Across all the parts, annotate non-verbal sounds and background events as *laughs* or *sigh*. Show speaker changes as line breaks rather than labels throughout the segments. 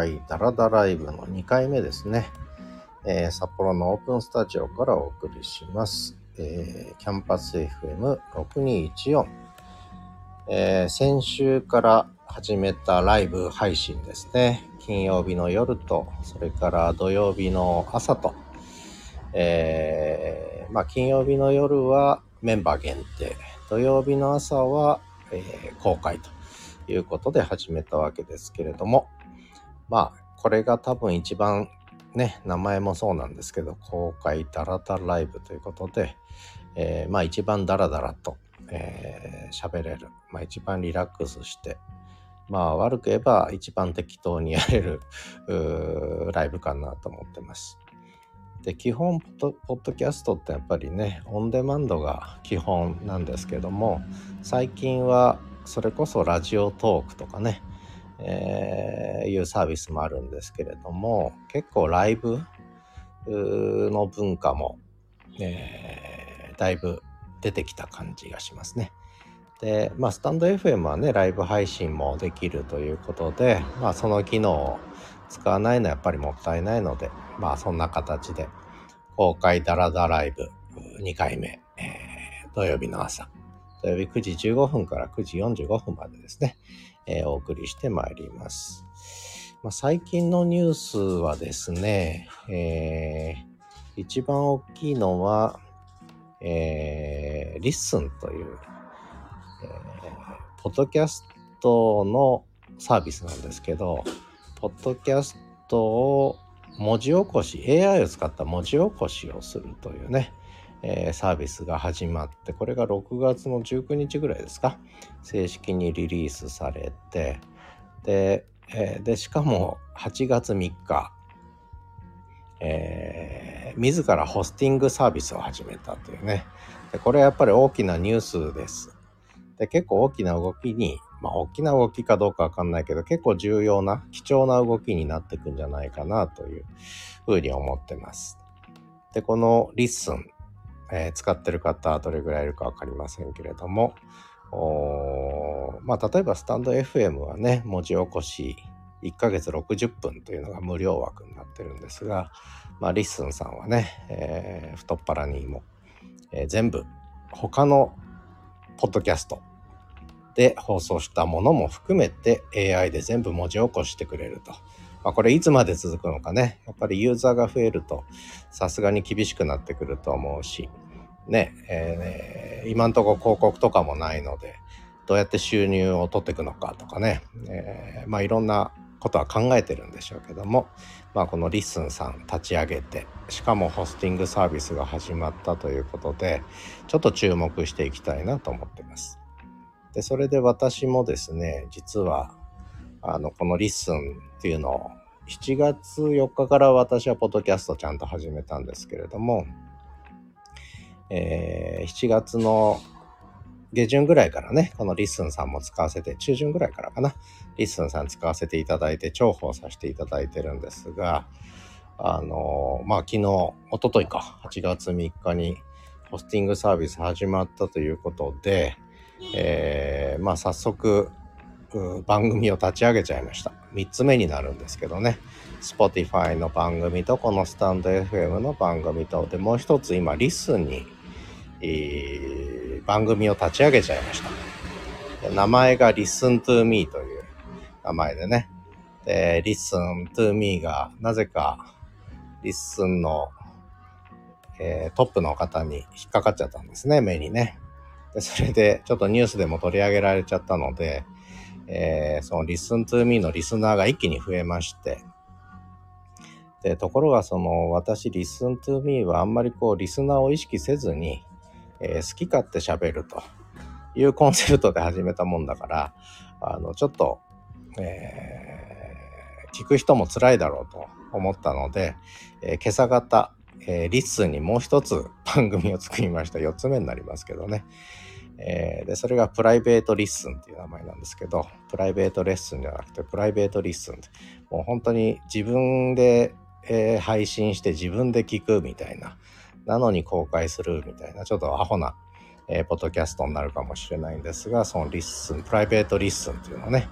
開ダラダライブの2回目ですね。えー、札幌のオープンスタジオからお送りします。えー、キャンパス FM6214、えー、先週から始めたライブ配信ですね。金曜日の夜と、それから土曜日の朝と、えー、まあ、金曜日の夜はメンバー限定、土曜日の朝は、えー、公開ということで始めたわけですけれども、まあ、これが多分一番ね、名前もそうなんですけど、公開ダラダライブということで、えー、まあ一番ダラダラと喋、えー、れる、まあ一番リラックスして、まあ悪く言えば一番適当にやれるライブかなと思ってます。で基本ポッドキャストってやっぱりねオンデマンドが基本なんですけども最近はそれこそラジオトークとかね、えー、いうサービスもあるんですけれども結構ライブの文化も、えー、だいぶ出てきた感じがしますね。で、まあ、スタンド FM はね、ライブ配信もできるということで、まあ、その機能を使わないのはやっぱりもったいないので、まあ、そんな形で、公開ダラダライブ2回目、えー、土曜日の朝、土曜日9時15分から9時45分までですね、えー、お送りしてまいります。まあ、最近のニュースはですね、えー、一番大きいのは、えー、 LISTEN という、えー、ポッドキャストのサービスなんですけど、ポッドキャストを文字起こし、AI を使った文字起こしをするというね、えー、サービスが始まって、これが6月の19日ぐらいですか、正式にリリースされて、で、えー、でしかも8月3日、えー、自らホスティングサービスを始めたというね。でこれはやっぱり大きなニュースです。で結構大きな動きにまあ、大きな動きかどうかわかんないけど、結構重要な、貴重な動きになっていくんじゃないかなというふうに思ってます。で、この LISTEN、えー、使ってる方、どれぐらいいるかわかりませんけれども、まあ、例えばスタンド FM はね、文字起こし1ヶ月60分というのが無料枠になってるんですが、まあ、 LISTEN さんはね、えー、太っ腹にも、えー、全部他のポッドキャストで放送したものも含めて AI で全部文字起こしてくれると。まあ、これいつまで続くのかね。やっぱりユーザーが増えるとさすがに厳しくなってくると思うし、ね、えー、今んとこ広告とかもないので、どうやって収入を取っていくのかとかね、えー、まあいろんなことは考えてるんでしょうけども、まあ、この LISTEN さん立ち上げてしかもホスティングサービスが始まったということでちょっと注目していきたいなと思ってます。で、それで私もですね、実は、あの、この LISTEN っていうのを、7月4日から私はポッドキャストちゃんと始めたんですけれども、えー、7月の下旬ぐらいからね、この LISTEN さんも使わせて、中旬ぐらいからかな、 LISTEN さん使わせていただいて、重宝させていただいてるんですが、あのまあ、昨日、おとといか、8月3日に、ホスティングサービス始まったということで、えー、まあ早速番組を立ち上げちゃいました。3つ目になるんですけどね。Spotify の番組とこのスタンド FM の番組とでもう一つ今リスンに、えー、番組を立ち上げちゃいました。名前が Listen to Me という名前でね。で、Listen to Me がなぜか Listen の、えー、トップの方に引っかかっちゃったんですね、目にね。で、それでちょっとニュースでも取り上げられちゃったので、えー、その Listen to Me のリスナーが一気に増えまして、で、ところがその私 Listen to Me はあんまりこうリスナーを意識せずに、えー、好き勝手喋るというコンセプトで始めたもんだから、あの、ちょっと、えー、聞く人も辛いだろうと思ったので、えー、今朝方、えー、 LISTEN にもう一つ番組を作りました。4つ目になりますけどね。えー、で、それがプライベート LISTEN っていう名前なんですけど、プライベートレッスンじゃなくて、プライベート LISTEN って。もう本当に自分で、えー、配信して自分で聞くみたいな、なのに公開するみたいな、ちょっとアホな、えー、ポッドキャストになるかもしれないんですが、その LISTEN、プライベート LISTEN っていうのをね、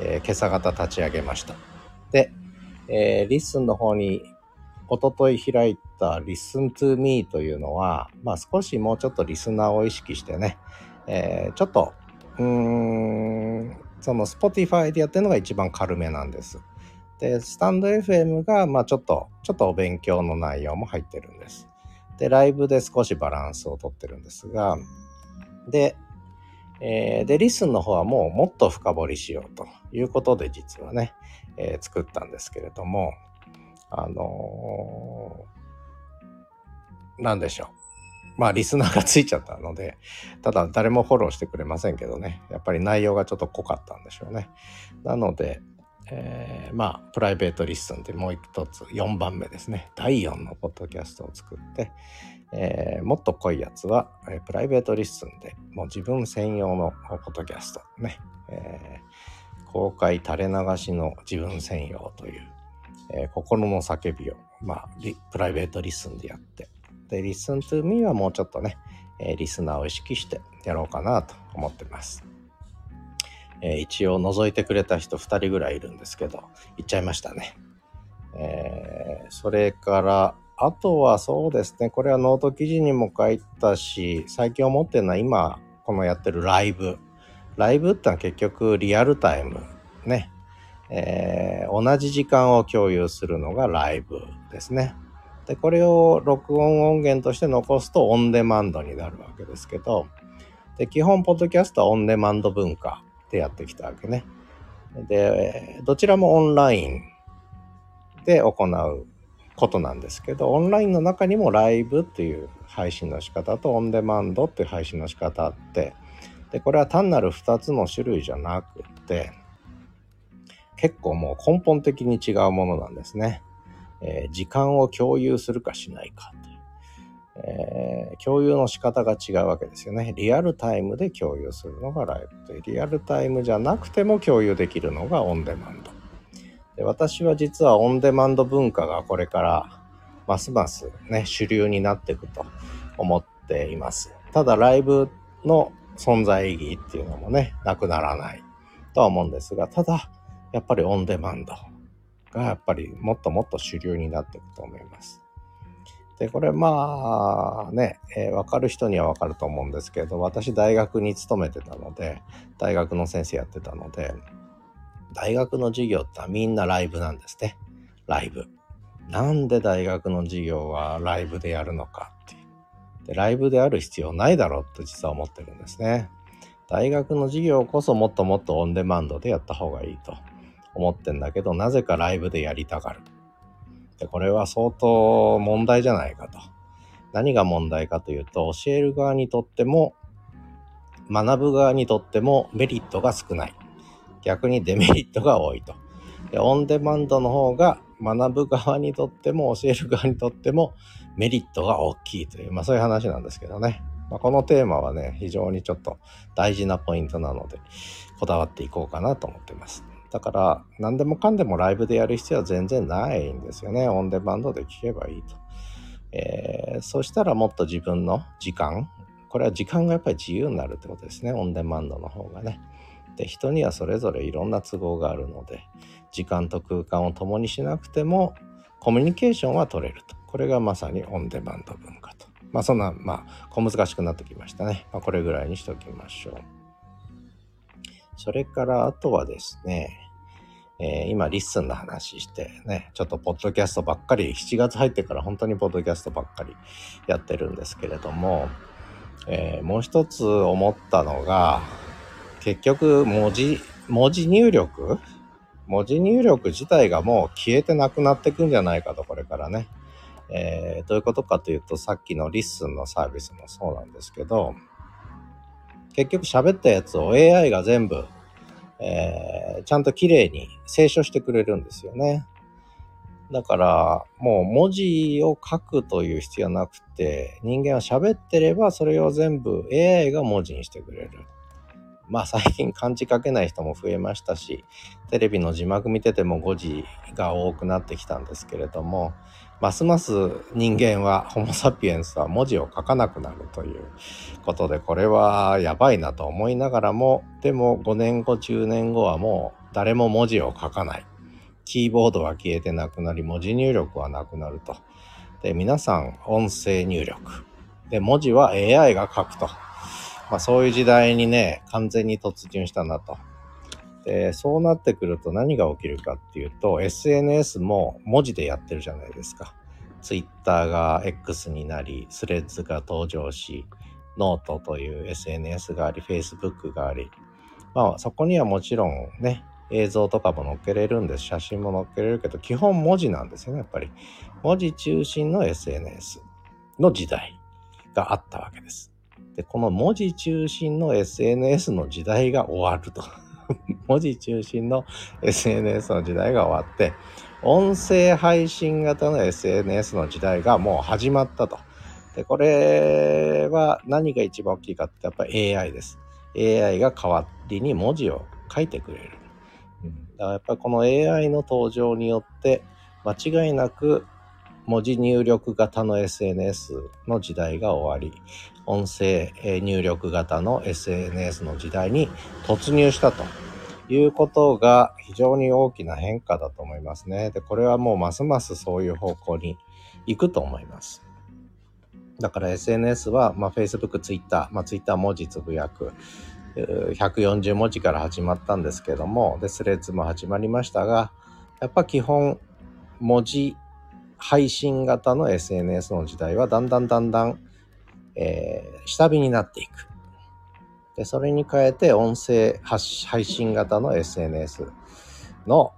え、今朝方立ち上げました。で、えー、 LISTEN の方におととい開いた Listen to Me というのは、まあ少しもうちょっとリスナーを意識してね、えー、ちょっと、うーん、その Spotify でやってるのが一番軽めなんです。で、 stand.fm が、まあちょっと、ちょっとお勉強の内容も入ってるんです。で、ライブで少しバランスをとってるんですが、で、えー、で、 LISTEN の方はもうもっと深掘りしようということで実はね、えー、作ったんですけれども、あのー、なんでしょう。まあ、リスナーがついちゃったので、*laughs* ただ誰もフォローしてくれませんけどね、やっぱり内容がちょっと濃かったんでしょうね。なので、えー、まあ、プライベート LISTEN でもう一つ、4番目ですね。第4のポッドキャストを作って、えー、もっと濃いやつは、えー、プライベート LISTEN で、もう自分専用のポッドキャストね、え、公開垂れ流しの自分専用という、え、心の叫びを、まあ、プライベート LISTEN でやって、で、 Listen to Me はもうちょっとね、えー、リスナーを意識してやろうかなと思ってます。えー、一応覗いてくれた人2人ぐらいいるんですけど、行っちゃいましたね。えー、それから、あとはそうですね、これはノート記事にも書いたし、最近思ってるのは今、このやってるライブ。ライブってのは結局リアルタイム。ね。えー、同じ時間を共有するのがライブですね。で、これを録音音源として残すとオンデマンドになるわけですけど、で、基本、ポッドキャストはオンデマンド文化でやってきたわけね。で、どちらもオンラインで行うことなんですけど、オンラインの中にもライブっていう配信の仕方とオンデマンドっていう配信の仕方あって、で、これは単なる2つの種類じゃなくて、結構もう根本的に違うものなんですね。えー、時間を共有するかしないかという、えー、共有の仕方が違うわけですよね。リアルタイムで共有するのがライブで、リアルタイムじゃなくても共有できるのがオンデマンド。で私は実はオンデマンド文化がこれからますますね、主流になっていくと思っています。ただライブの存在意義っていうのもね、なくならないとは思うんですが、ただ、やっぱりオンデマンドがやっぱりもっともっと主流になっていくと思います。で、これまあね、えー、分かる人には分かると思うんですけど、私大学に勤めてたので、大学の先生やってたので、大学の授業ってみんなライブなんですね。ライブ。なんで大学の授業はライブでやるのかっていう。で、ライブである必要ないだろうと実は思ってるんですね。大学の授業こそもっともっとオンデマンドでやった方がいいと。思ってんだけど、なぜかライブでやりたがる。で、これは相当問題じゃないかと。何が問題かというと、教える側にとっても、学ぶ側にとってもメリットが少ない。逆にデメリットが多いと。で、オンデマンドの方が学ぶ側にとっても教える側にとってもメリットが大きいという、まあそういう話なんですけどね。まあ、このテーマはね、非常にちょっと大事なポイントなので、こだわっていこうかなと思っています。だから何でもかんでもライブでやる必要は全然ないんですよね。オンデマンドで聞けばいいと。えー、そしたらもっと自分の時間、これは時間がやっぱり自由になるってことですね。オンデマンドの方がね。で、人にはそれぞれいろんな都合があるので、時間と空間を共にしなくてもコミュニケーションは取れると。これがまさにオンデマンド文化と。まあそんな、まあ小難しくなってきましたね。まあこれぐらいにしておきましょう。それからあとはですね、えー、今 LISTEN の話してね、ちょっとポッドキャストばっかり、7月入ってから本当にポッドキャストばっかりやってるんですけれども、えー、もう一つ思ったのが、結局文字、文字入力？文字入力自体がもう消えてなくなってくんじゃないかと、これからね。えー、どういうことかというと、さっきの LISTEN のサービスもそうなんですけど、結局喋ったやつを AI が全部、えー、ちゃんと綺麗に清書してくれるんですよね。だから、もう文字を書くという必要なくて、人間は喋ってればそれを全部 AI が文字にしてくれる。まあ最近漢字書けない人も増えましたし、テレビの字幕見てても誤字が多くなってきたんですけれども、ますます人間は、ホモ・サピエンスは文字を書かなくなるということで、これはやばいなと思いながらも、でも5年後、10年後はもう誰も文字を書かない。キーボードは消えてなくなり、文字入力はなくなると。で、皆さん音声入力。で、文字は AI が書くと。まあそういう時代にね、完全に突入したなと。で、そうなってくると何が起きるかっていうと、SNS も文字でやってるじゃないですか。Twitter が X になり、 Threads が登場し、ノートという SNS があり、Facebook があり、まあそこにはもちろんね、映像とかも載っけれるんです。写真も載っけれるけど、基本文字なんですよね、やっぱり。文字中心の SNS の時代があったわけです。で、この文字中心の SNS の時代が終わると。*laughs* 文字中心の SNS の時代が終わって、音声配信型の SNS の時代がもう始まったと。で、これは何が一番大きいかってやっぱり AI です。AI が代わりに文字を書いてくれる。うん、だからやっぱりこの AI の登場によって間違いなく文字入力型の SNS の時代が終わり、音声入力型の SNS の時代に突入したということが非常に大きな変化だと思いますね。で、これはもうますますそういう方向に行くと思います。だから SNS は、まあ、Facebook、Twitter、まあ、Twitter 文字つぶやく、140文字から始まったんですけども、で、スレッズも始まりましたが、やっぱ基本文字配信型の SNS の時代はだんだんだんだん、えー、下火になっていく。で、それに変えて音声配信型の SNS の、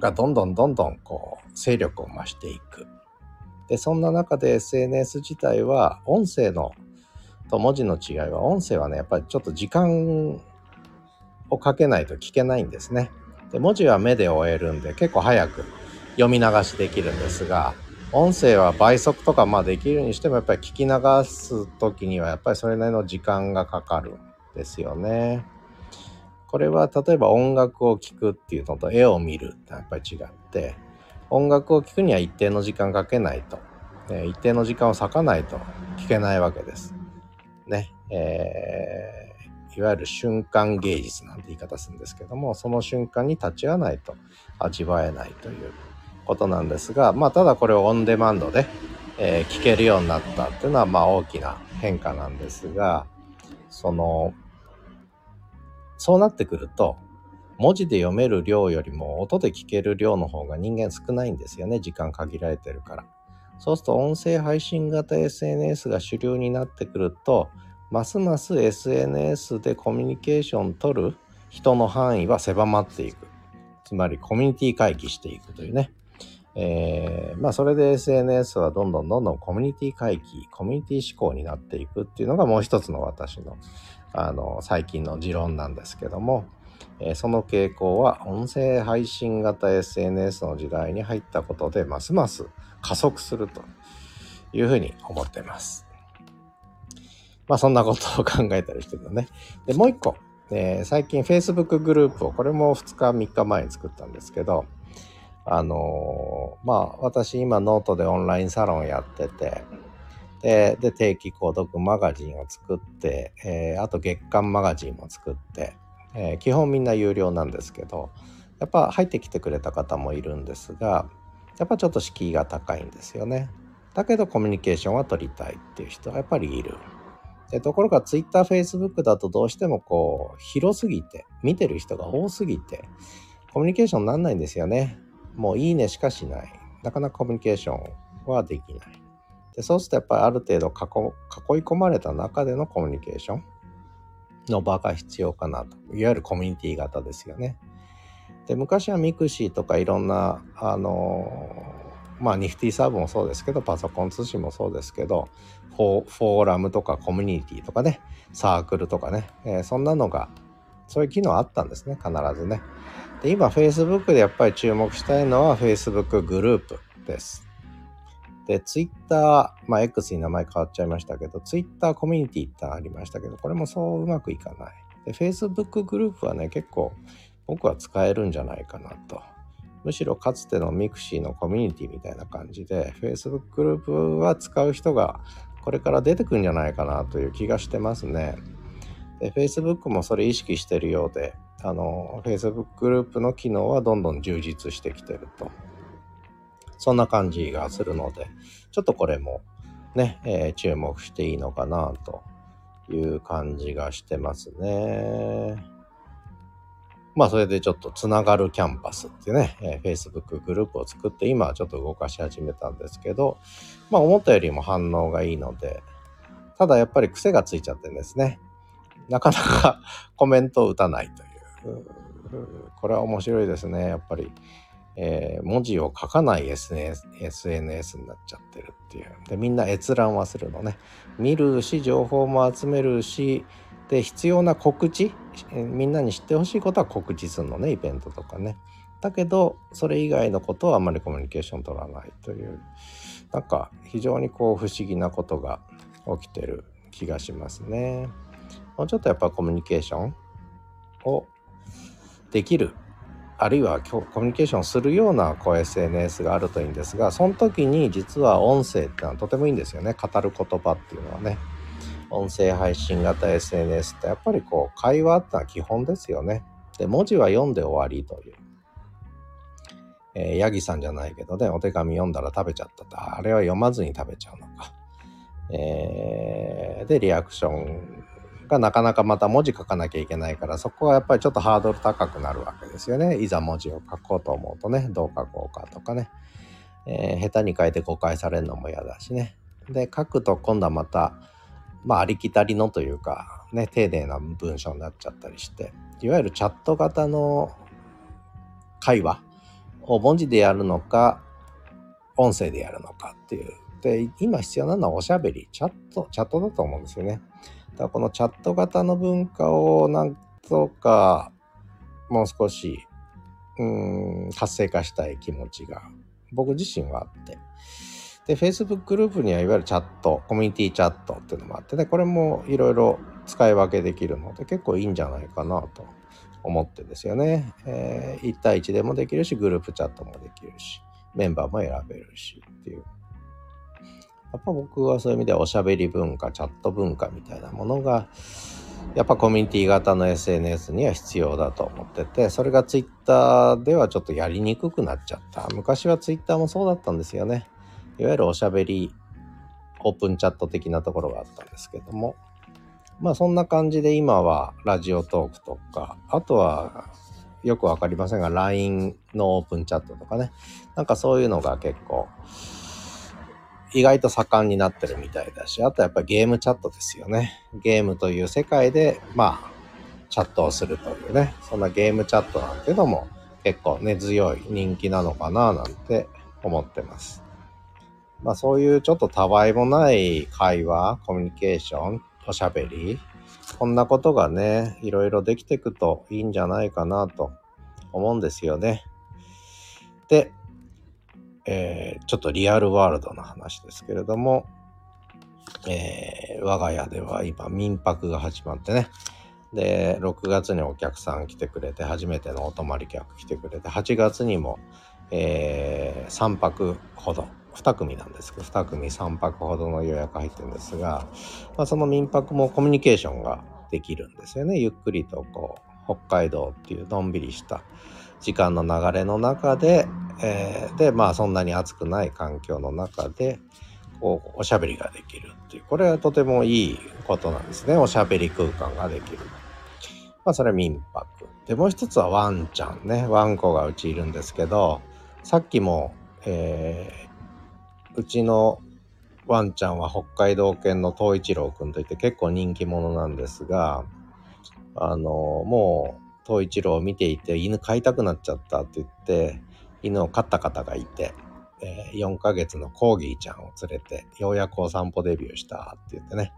がどんどんどんどんこう勢力を増していく。で、そんな中で SNS 自体は音声のと文字の違いは音声はね、やっぱりちょっと時間をかけないと聞けないんですね。で、文字は目で終えるんで結構早く読み流しできるんですが、音声は倍速とかまあできるにしてもやっぱり聞き流す時にはやっぱりそれなりの時間がかかるんですよね。これは例えば音楽を聴くっていうのと絵を見るってやっぱり違って音楽を聴くには一定の時間かけないと、え一定の時間を割かないと聞けないわけです。ね。えー、いわゆる瞬間芸術なんて言い方するんですけどもその瞬間に立ち会わないと味わえないということなんですが、まあ、ただこれをオンデマンドで、えー、聞けるようになったっていうのは、まあ、大きな変化なんですが、その、そうなってくると、文字で読める量よりも音で聞ける量の方が人間少ないんですよね。時間限られてるから。そうすると音声配信型 SNS が主流になってくると、ますます SNS でコミュニケーション取る人の範囲は狭まっていく。つまりコミュニティ回帰していくというね。えー、まあそれで SNS はどんどんどんどんコミュニティ回帰、コミュニティ思考になっていくっていうのがもう一つの私のあの最近の持論なんですけども、えー、その傾向は音声配信型 SNS の時代に入ったことでますます加速するというふうに思っています。まあそんなことを考えたりしてるね。で、もう一個、えー、最近 Facebook グループをこれも2日3日前に作ったんですけど、あのー、まあ私今ノートでオンラインサロンやっててでで定期購読マガジンを作って、えー、あと月間マガジンも作って、えー、基本みんな有料なんですけどやっぱ入ってきてくれた方もいるんですがやっぱちょっと敷居が高いんですよね。だけどコミュニケーションは取りたいっていう人はやっぱりいる。でところが Twitter、Facebook だとどうしてもこう広すぎて見てる人が多すぎてコミュニケーションになんないんですよね。もういいねしかしない。なかなかコミュニケーションはできない。でそうするとやっぱりある程度囲い込まれた中でのコミュニケーションの場が必要かなと。いわゆるコミュニティ型ですよね。で昔は mixi とかいろんなあのまあニフティサーブもそうですけどパソコン通信もそうですけどフォーラムとかコミュニティとかねサークルとかね、えー、そんなのがそういう機能あったんですね必ずね。で今 Facebook でやっぱり注目したいのは Facebook グループです。で、Twitter、まあ X に名前変わっちゃいましたけど、Twitter コミュニティってありましたけど、これもそううまくいかない。で、Facebook グループはね、結構僕は使えるんじゃないかなと。むしろかつての mixi のコミュニティみたいな感じで、Facebook グループは使う人がこれから出てくるんじゃないかなという気がしてますね。で、Facebook もそれ意識してるようで、あの、Facebook グループの機能はどんどん充実してきてると。そんな感じがするので、ちょっとこれもね、えー、注目していいのかなという感じがしてますね。まあそれでちょっとつながるキャンパスっていうね、えー、Facebook グループを作って今ちょっと動かし始めたんですけど、まあ思ったよりも反応がいいので、ただやっぱり癖がついちゃってんですね。なかなか *laughs* コメントを打たないという。これは面白いですね。やっぱり、えー、文字を書かない SNS, SNS になっちゃってるっていう。で、みんな閲覧はするのね。見るし、情報も集めるし、で、必要な告知、みんなに知ってほしいことは告知するのね、イベントとかね。だけど、それ以外のことはあんまりコミュニケーション取らないという、なんか非常にこう不思議なことが起きてる気がしますね。もうちょっとやっぱコミュニケーションをできる。あるいはコミュニケーションするようなこう SNS があるといいんですがその時に実は音声ってのはとてもいいんですよね。語る言葉っていうのはね。音声配信型 SNS ってやっぱりこう会話ってのは基本ですよね。で文字は読んで終わりという。えー、ヤギさんじゃないけどねお手紙読んだら食べちゃったと。あれは読まずに食べちゃうのか。えー、でリアクションがなかなかまた文字書かなきゃいけないからそこはやっぱりちょっとハードル高くなるわけですよね。いざ文字を書こうと思うとねどう書こうかとかね、えー、下手に書いて誤解されるのも嫌だしね。で書くと今度はまたまあありきたりのというかね丁寧な文章になっちゃったりしていわゆるチャット型の会話を文字でやるのか音声でやるのかっていう。で、今必要なのはおしゃべり、チャット、チャットだと思うんですよね。だこのチャット型の文化をなんとか、もう少し、うん、活性化したい気持ちが僕自身はあって。で、Facebook グループにはいわゆるチャット、コミュニティチャットっていうのもあってね、これもいろいろ使い分けできるので結構いいんじゃないかなと思ってですよね。えー、1対1でもできるし、グループチャットもできるし、メンバーも選べるしっていう。やっぱ僕はそういう意味ではおしゃべり文化、チャット文化みたいなものが、やっぱコミュニティ型の SNS には必要だと思ってて、それが Twitter ではちょっとやりにくくなっちゃった。昔は Twitter もそうだったんですよね。いわゆるおしゃべりオープンチャット的なところがあったんですけども。まあそんな感じで今はラジオトークとか、あとはよくわかりませんが LINE のオープンチャットとかね。なんかそういうのが結構意外と盛んになってるみたいだし、あとやっぱゲームチャットですよね。ゲームという世界で、まあ、チャットをするというね、そんなゲームチャットなんていうのも結構根強い人気なのかななんて思ってます。まあそういうちょっとたわいもない会話、コミュニケーション、おしゃべり、こんなことがね、いろいろできていくといいんじゃないかなと思うんですよね。で、えー、ちょっとリアルワールドな話ですけれども、えー、我が家では今民泊が始まってね、で、6月にお客さん来てくれて、初めてのお泊まり客来てくれて、8月にも、えー、3泊ほど、2組なんですけど、2組3泊ほどの予約入ってるんですが、まあ、その民泊もコミュニケーションができるんですよね。ゆっくりとこう、北海道っていうのんびりした時間の流れの中で、えー、でまあそんなに暑くない環境の中でこうおしゃべりができるっていうこれはとてもいいことなんですねおしゃべり空間ができる。まあそれは民泊。でもう一つはワンちゃんねワンコがうちいるんですけどさっきも、えー、うちのワンちゃんは北海道犬の東一郎くんといって結構人気者なんですがあのもう東一郎を見ていて犬飼いたくなっちゃったって言って犬を飼った方がいて、えー、4ヶ月のコーギーちゃんを連れてようやくお散歩デビューしたって言ってね、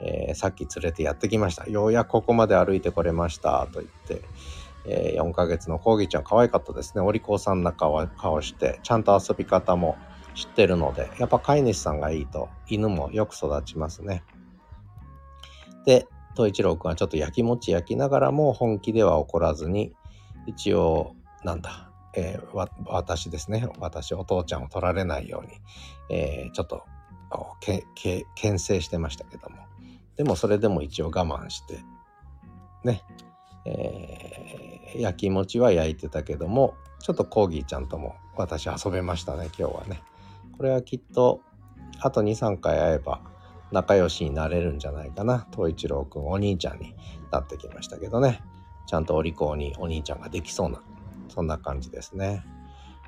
えー、さっき連れてやってきました。ようやくここまで歩いてこれましたと言って、えー、4ヶ月のコーギーちゃん可愛かったですね。お利口さんな顔顔してちゃんと遊び方も知ってるのでやっぱ飼い主さんがいいと犬もよく育ちますね。で東一郎くんはちょっと焼きもち焼きながらも本気では怒らずに、一応、なんだ、えー、私ですね、私、お父ちゃんを取られないように、えー、ちょっとけけ牽制してましたけども、でもそれでも一応我慢して、ね、えー、焼き餅は焼いてたけどもちょっとコーギーちゃんとも私遊べましたね今日はね。これはきっとあと23回会えば仲良しになれるんじゃないかな。東一郎くんお兄ちゃんになってきましたけどね。ちゃんとお利口にお兄ちゃんができそうなそんな感じですね。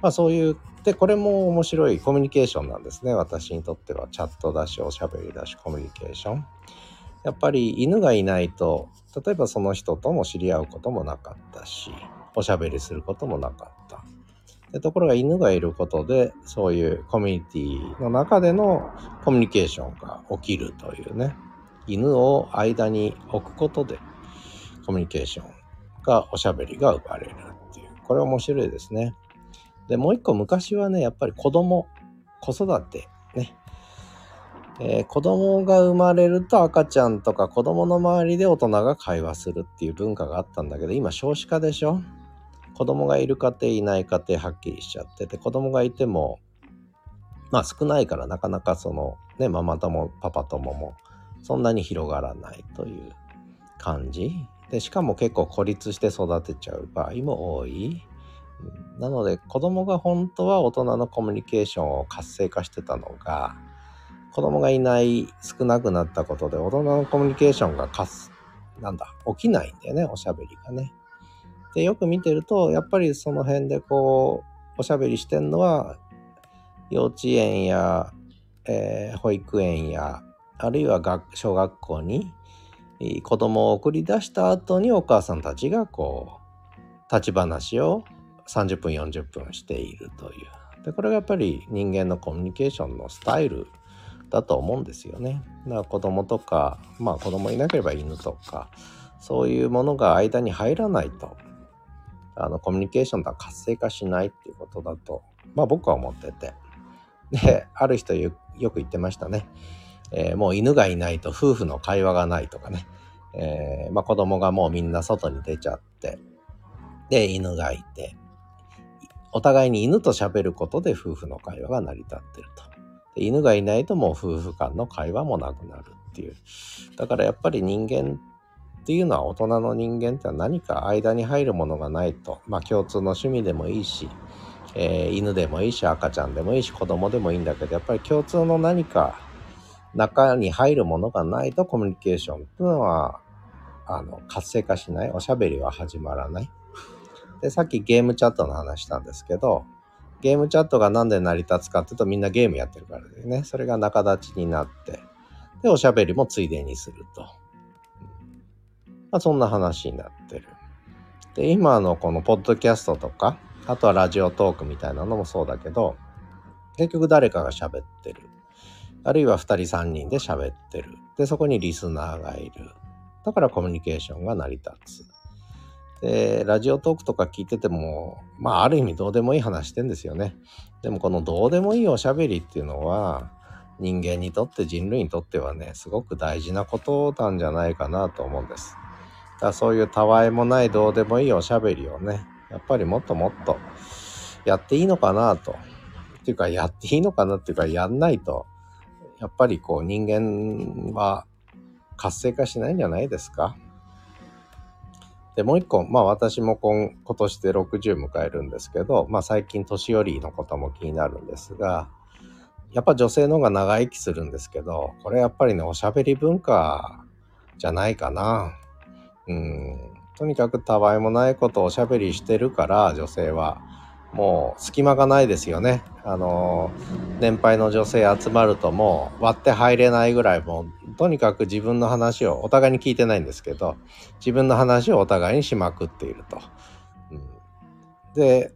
まあそういうでこれも面白いコミュニケーションなんですね。私にとってはチャットだしおしゃべりだしコミュニケーション。やっぱり犬がいないと例えばその人とも知り合うこともなかったしおしゃべりすることもなかった。ところが犬がいることでそういうコミュニティの中でのコミュニケーションが起きるというね。犬を間に置くことでコミュニケーションがおしゃべりが生まれるっていう。これ面白いですね。でもう一個昔はねやっぱり子供子育てね。えー、子供が生まれると赤ちゃんとか子供の周りで大人が会話するっていう文化があったんだけど今少子化でしょ。子供がいる家庭いない家庭はっきりしちゃってて子供がいてもまあ少ないからなかなかそのねママ友パパ友もそんなに広がらないという感じ。でしかも結構孤立して育てちゃう場合も多い。なので子供が本当は大人のコミュニケーションを活性化してたのが子供がいない少なくなったことで大人のコミュニケーションがかすなんだ起きないんだよねおしゃべりがね。でよく見てるとやっぱりその辺でこうおしゃべりしてんのは幼稚園や、えー、保育園やあるいは学小学校に子供を送り出した後にお母さんたちがこう立ち話を30分40分しているというでこれがやっぱり人間のコミュニケーションのスタイルだと思うんですよね。だから子供とかまあ子供いなければ犬とかそういうものが間に入らないとあのコミュニケーションが活性化しないっていうことだとまあ僕は思ってて。である人よく言ってましたね、えー、もう犬がいないと夫婦の会話がないとかね、えー、まあ、子供がもうみんな外に出ちゃって。で犬がいて。お互いに犬と喋ることで夫婦の会話が成り立ってると。犬がいないともう夫婦間の会話もなくなるっていう。だからやっぱり人間っていうのは大人の人間って何か間に入るものがないと、まあ共通の趣味でもいいし、えー、犬でもいいし赤ちゃんでもいいし子供でもいいんだけどやっぱり共通の何か中に入るものがないとコミュニケーションっていうのはあの活性化しないおしゃべりは始まらない。でさっきゲームチャットの話したんですけどゲームチャットが何で成り立つかっていうとみんなゲームやってるからですね。それが仲立ちになって、で、おしゃべりもついでにすると。まあ、そんな話になってる。で、今のこのポッドキャストとか、あとはラジオトークみたいなのもそうだけど、結局誰かが喋ってる。あるいは2人3人で喋ってる。で、そこにリスナーがいる。だからコミュニケーションが成り立つ。で、ラジオトークとか聞いてても、まあ、ある意味どうでもいい話してんですよね。でも、このどうでもいいおしゃべりっていうのは、人間にとって人類にとってはね、すごく大事なことなんじゃないかなと思うんです。だそういうたわいもないどうでもいいおしゃべりをね、やっぱりもっともっとやっていいのかなと。っていうか、やっていいのかなっていうか、やんないと、やっぱりこう人間は活性化しないんじゃないですか。で、もう一個、まあ私も今今年で60迎えるんですけど、まあ最近年寄りのことも気になるんですが、やっぱ女性の方が長生きするんですけど、これやっぱりね、おしゃべり文化じゃないかな。うん。とにかくたわいもないことをおしゃべりしてるから、女性は。もう隙間がないですよね。あの、年配の女性集まるともう割って入れないぐらいもうとにかく自分の話をお互いに聞いてないんですけど、自分の話をお互いにしまくっていると。うん、で、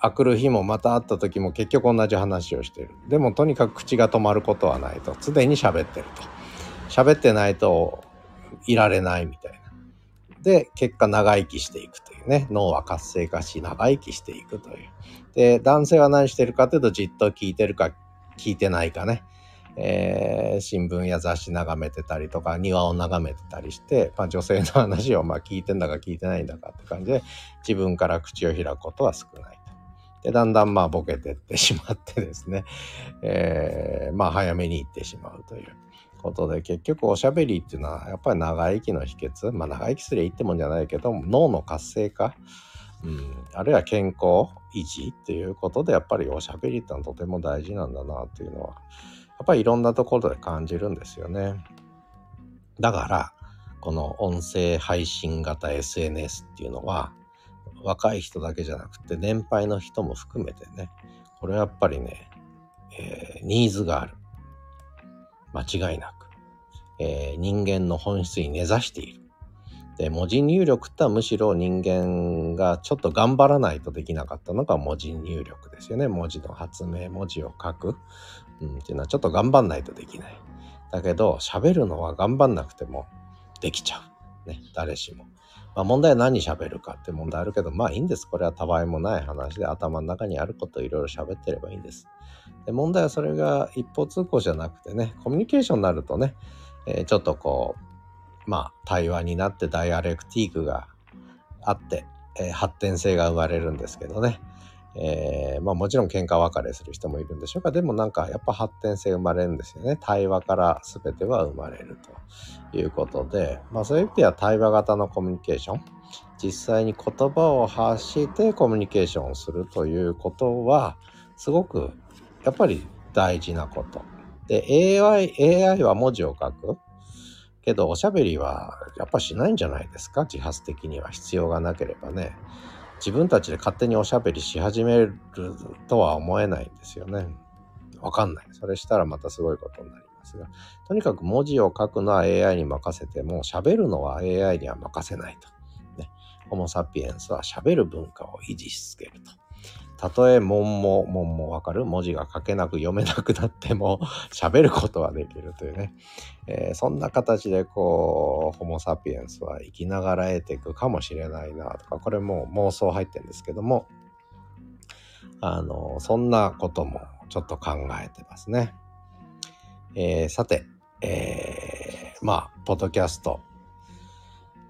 あくる日もまた会った時も結局同じ話をしてる。でもとにかく口が止まることはないと。常に喋ってると。喋ってないといられないみたいな。で、結果長生きしていくというね。脳は活性化し、長生きしていくという。で、男性は何してるかというと、じっと聞いてるか、聞いてないかね。えー、新聞や雑誌眺めてたりとか、庭を眺めてたりして、まあ、女性の話をまあ聞いてんだか聞いてないんだかって感じで、自分から口を開くことは少ないと。で、だんだんまあボケてってしまってですね、えー、まあ早めに行ってしまうという。ことで結局おしゃべりっていうのはやっぱり長生きの秘訣？まあ長生きすりゃいいってもんじゃないけど脳の活性化、うん、あるいは健康維持っていうことでやっぱりおしゃべりってのはとても大事なんだなっていうのはやっぱりいろんなところで感じるんですよね。だからこの音声配信型 SNS っていうのは若い人だけじゃなくて年配の人も含めてねこれはやっぱりね、えー、ニーズがある。間違いなく、えー、人間の本質に根ざしている。で文字入力ってはむしろ人間がちょっと頑張らないとできなかったのが文字入力ですよね。文字の発明文字を書く、うん、っていうのはちょっと頑張らないとできない。だけど喋るのは頑張んなくてもできちゃう。ね誰しも。まあ、問題は何喋るかって問題あるけど、まあいいんです。これはたわいもない話で頭の中にあることをいろいろ喋ってればいいんです。で問題はそれが一方通行じゃなくてね、コミュニケーションになるとね、えー、ちょっとこう、まあ対話になってダイアレクティークがあって、えー、発展性が生まれるんですけどね。えー、まあもちろん喧嘩別れする人もいるんでしょうか。でもなんかやっぱ発展性生まれるんですよね。対話から全ては生まれるということで、まあそういう意味では対話型のコミュニケーション、実際に言葉を発してコミュニケーションをするということは、すごくやっぱり大事なこと。で、AI、AI は文字を書く。けど、おしゃべりはやっぱしないんじゃないですか自発的には必要がなければね。自分たちで勝手におしゃべりし始めるとは思えないんですよね。わかんない。それしたらまたすごいことになりますが、とにかく文字を書くのは AI に任せても、喋るのは AI には任せないと。ね、ホモ・サピエンスは喋る文化を維持し続けると。たとえ文も文もわかる？文字が書けなく読めなくなっても *laughs* 喋ることはできるというね、えー、そんな形でこうホモ・サピエンスは生きながら得ていくかもしれないなとかこれもう妄想入ってるんですけどもあのそんなこともちょっと考えてますね。えー、さて、えー、まあポッドキャスト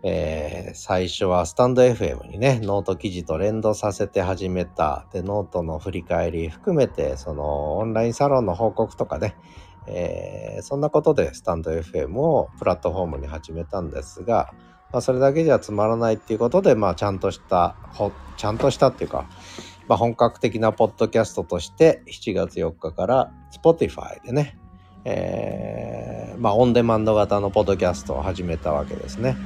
えー、最初はスタンド FM にね、ノート記事と連動させて始めた。で、ノートの振り返り含めて、そのオンラインサロンの報告とかね、えー、そんなことでスタンド FM をプラットフォームに始めたんですが、まあ、それだけじゃつまらないっていうことで、まあ、ちゃんとした、ちゃんとしたっていうか、まあ、本格的なポッドキャストとして7月4日から Spotify でね、えー、まあ、オンデマンド型のポッドキャストを始めたわけですね。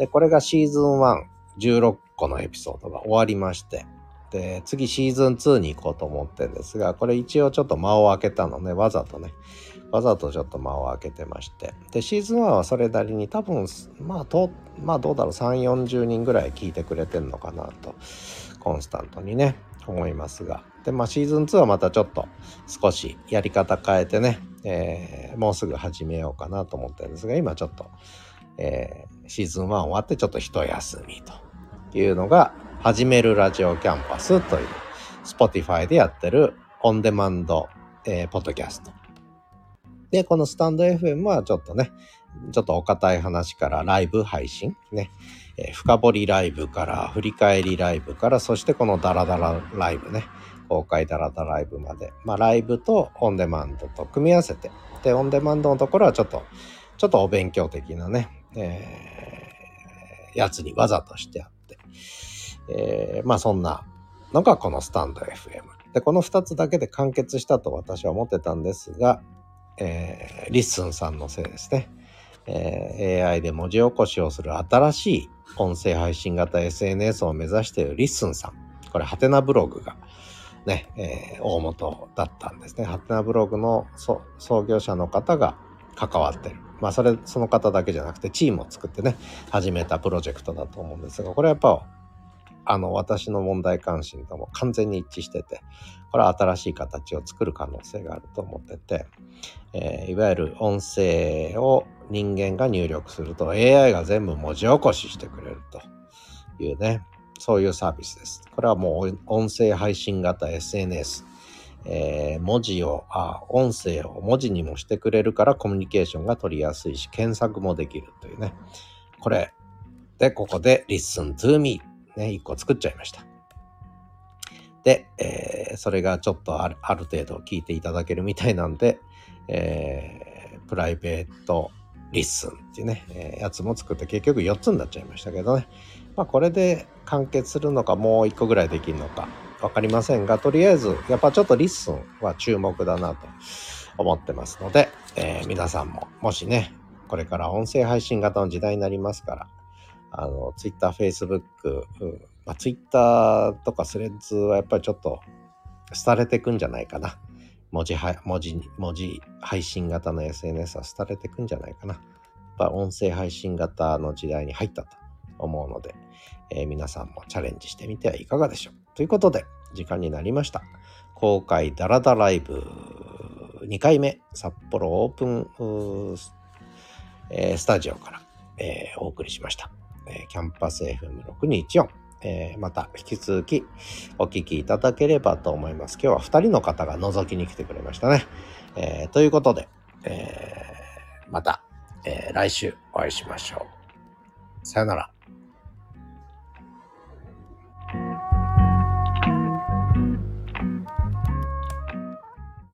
で、これがシーズン1、16個のエピソードが終わりまして、で、次シーズン2に行こうと思ってるんですが、これ一応ちょっと間を空けたのね、わざとね、わざとちょっと間を空けてまして。で、シーズン1はそれなりに多分、まあ、と、まあどうだろう、3、40人ぐらい聞いてくれてんのかなと、コンスタントにね、思いますが。で、まあシーズン2はまたちょっと少しやり方変えてね、えー、もうすぐ始めようかなと思ってるんですが、今ちょっと、えー、シーズン1終わってちょっと一休みというのが、始めるラジオキャンパスという、Spotify でやってるオンデマンド、えー、ポッドキャスト。で、このスタンド FM はちょっとね、ちょっとお堅い話からライブ配信ね、えー、深掘りライブから振り返りライブからそしてこのダラダラライブね公開ダラダラライブまでまあライブとオンデマンドと組み合わせてでオンデマンドのところはちょっとちょっとお勉強的なねえー、やつにわざとしてあって、えー、まあそんなのがこのスタンド FM。で、この2つだけで完結したと私は思ってたんですが、えー、リッスンさんのせいですね。えー、AI で文字起こしをする新しい音声配信型 SNS を目指しているリッスンさん。これ、ハテナブログがね、えー、大元だったんですね。ハテナブログの創業者の方が関わってる。まあそれその方だけじゃなくてチームを作ってね始めたプロジェクトだと思うんですがこれはやっぱあの私の問題関心とも完全に一致しててこれは新しい形を作る可能性があると思ってて、えー、いわゆる音声を人間が入力すると AI が全部文字起こししてくれるというねそういうサービスです。これはもう音声配信型 SNS えー、文字をあ、音声を文字にもしてくれるからコミュニケーションが取りやすいし、検索もできるというね。これ。で、ここで listen to me ね、一個作っちゃいました。で、えー、それがちょっとあるある程度聞いていただけるみたいなんで、えー、プライベートリッスンっていうね、えー、やつも作って結局4つになっちゃいましたけどね。まあこれで完結するのかもう1個ぐらいできるのか分かりませんが、とりあえずやっぱちょっとリッスンは注目だなと思ってますので、えー、皆さんももしね、これから音声配信型の時代になりますから、あの、Twitter、Facebook、うんまあ、Twitter とかスレッズはやっぱりちょっと廃れてくんじゃないかな。文字は、文字、文字配信型の SNS は廃れてくんじゃないかな。やっぱ音声配信型の時代に入ったと思うので、えー、皆さんもチャレンジしてみてはいかがでしょう。ということで、時間になりました。公開ダラダライブ2回目、札幌オープンえー、スタジオから、えー、お送りしました。えー、キャンパス FM6214。え、また引き続きお聞きいただければと思います。今日は2人の方が覗きに来てくれましたね。え、ということで、え、また、え、来週お会いしましょう。さよなら。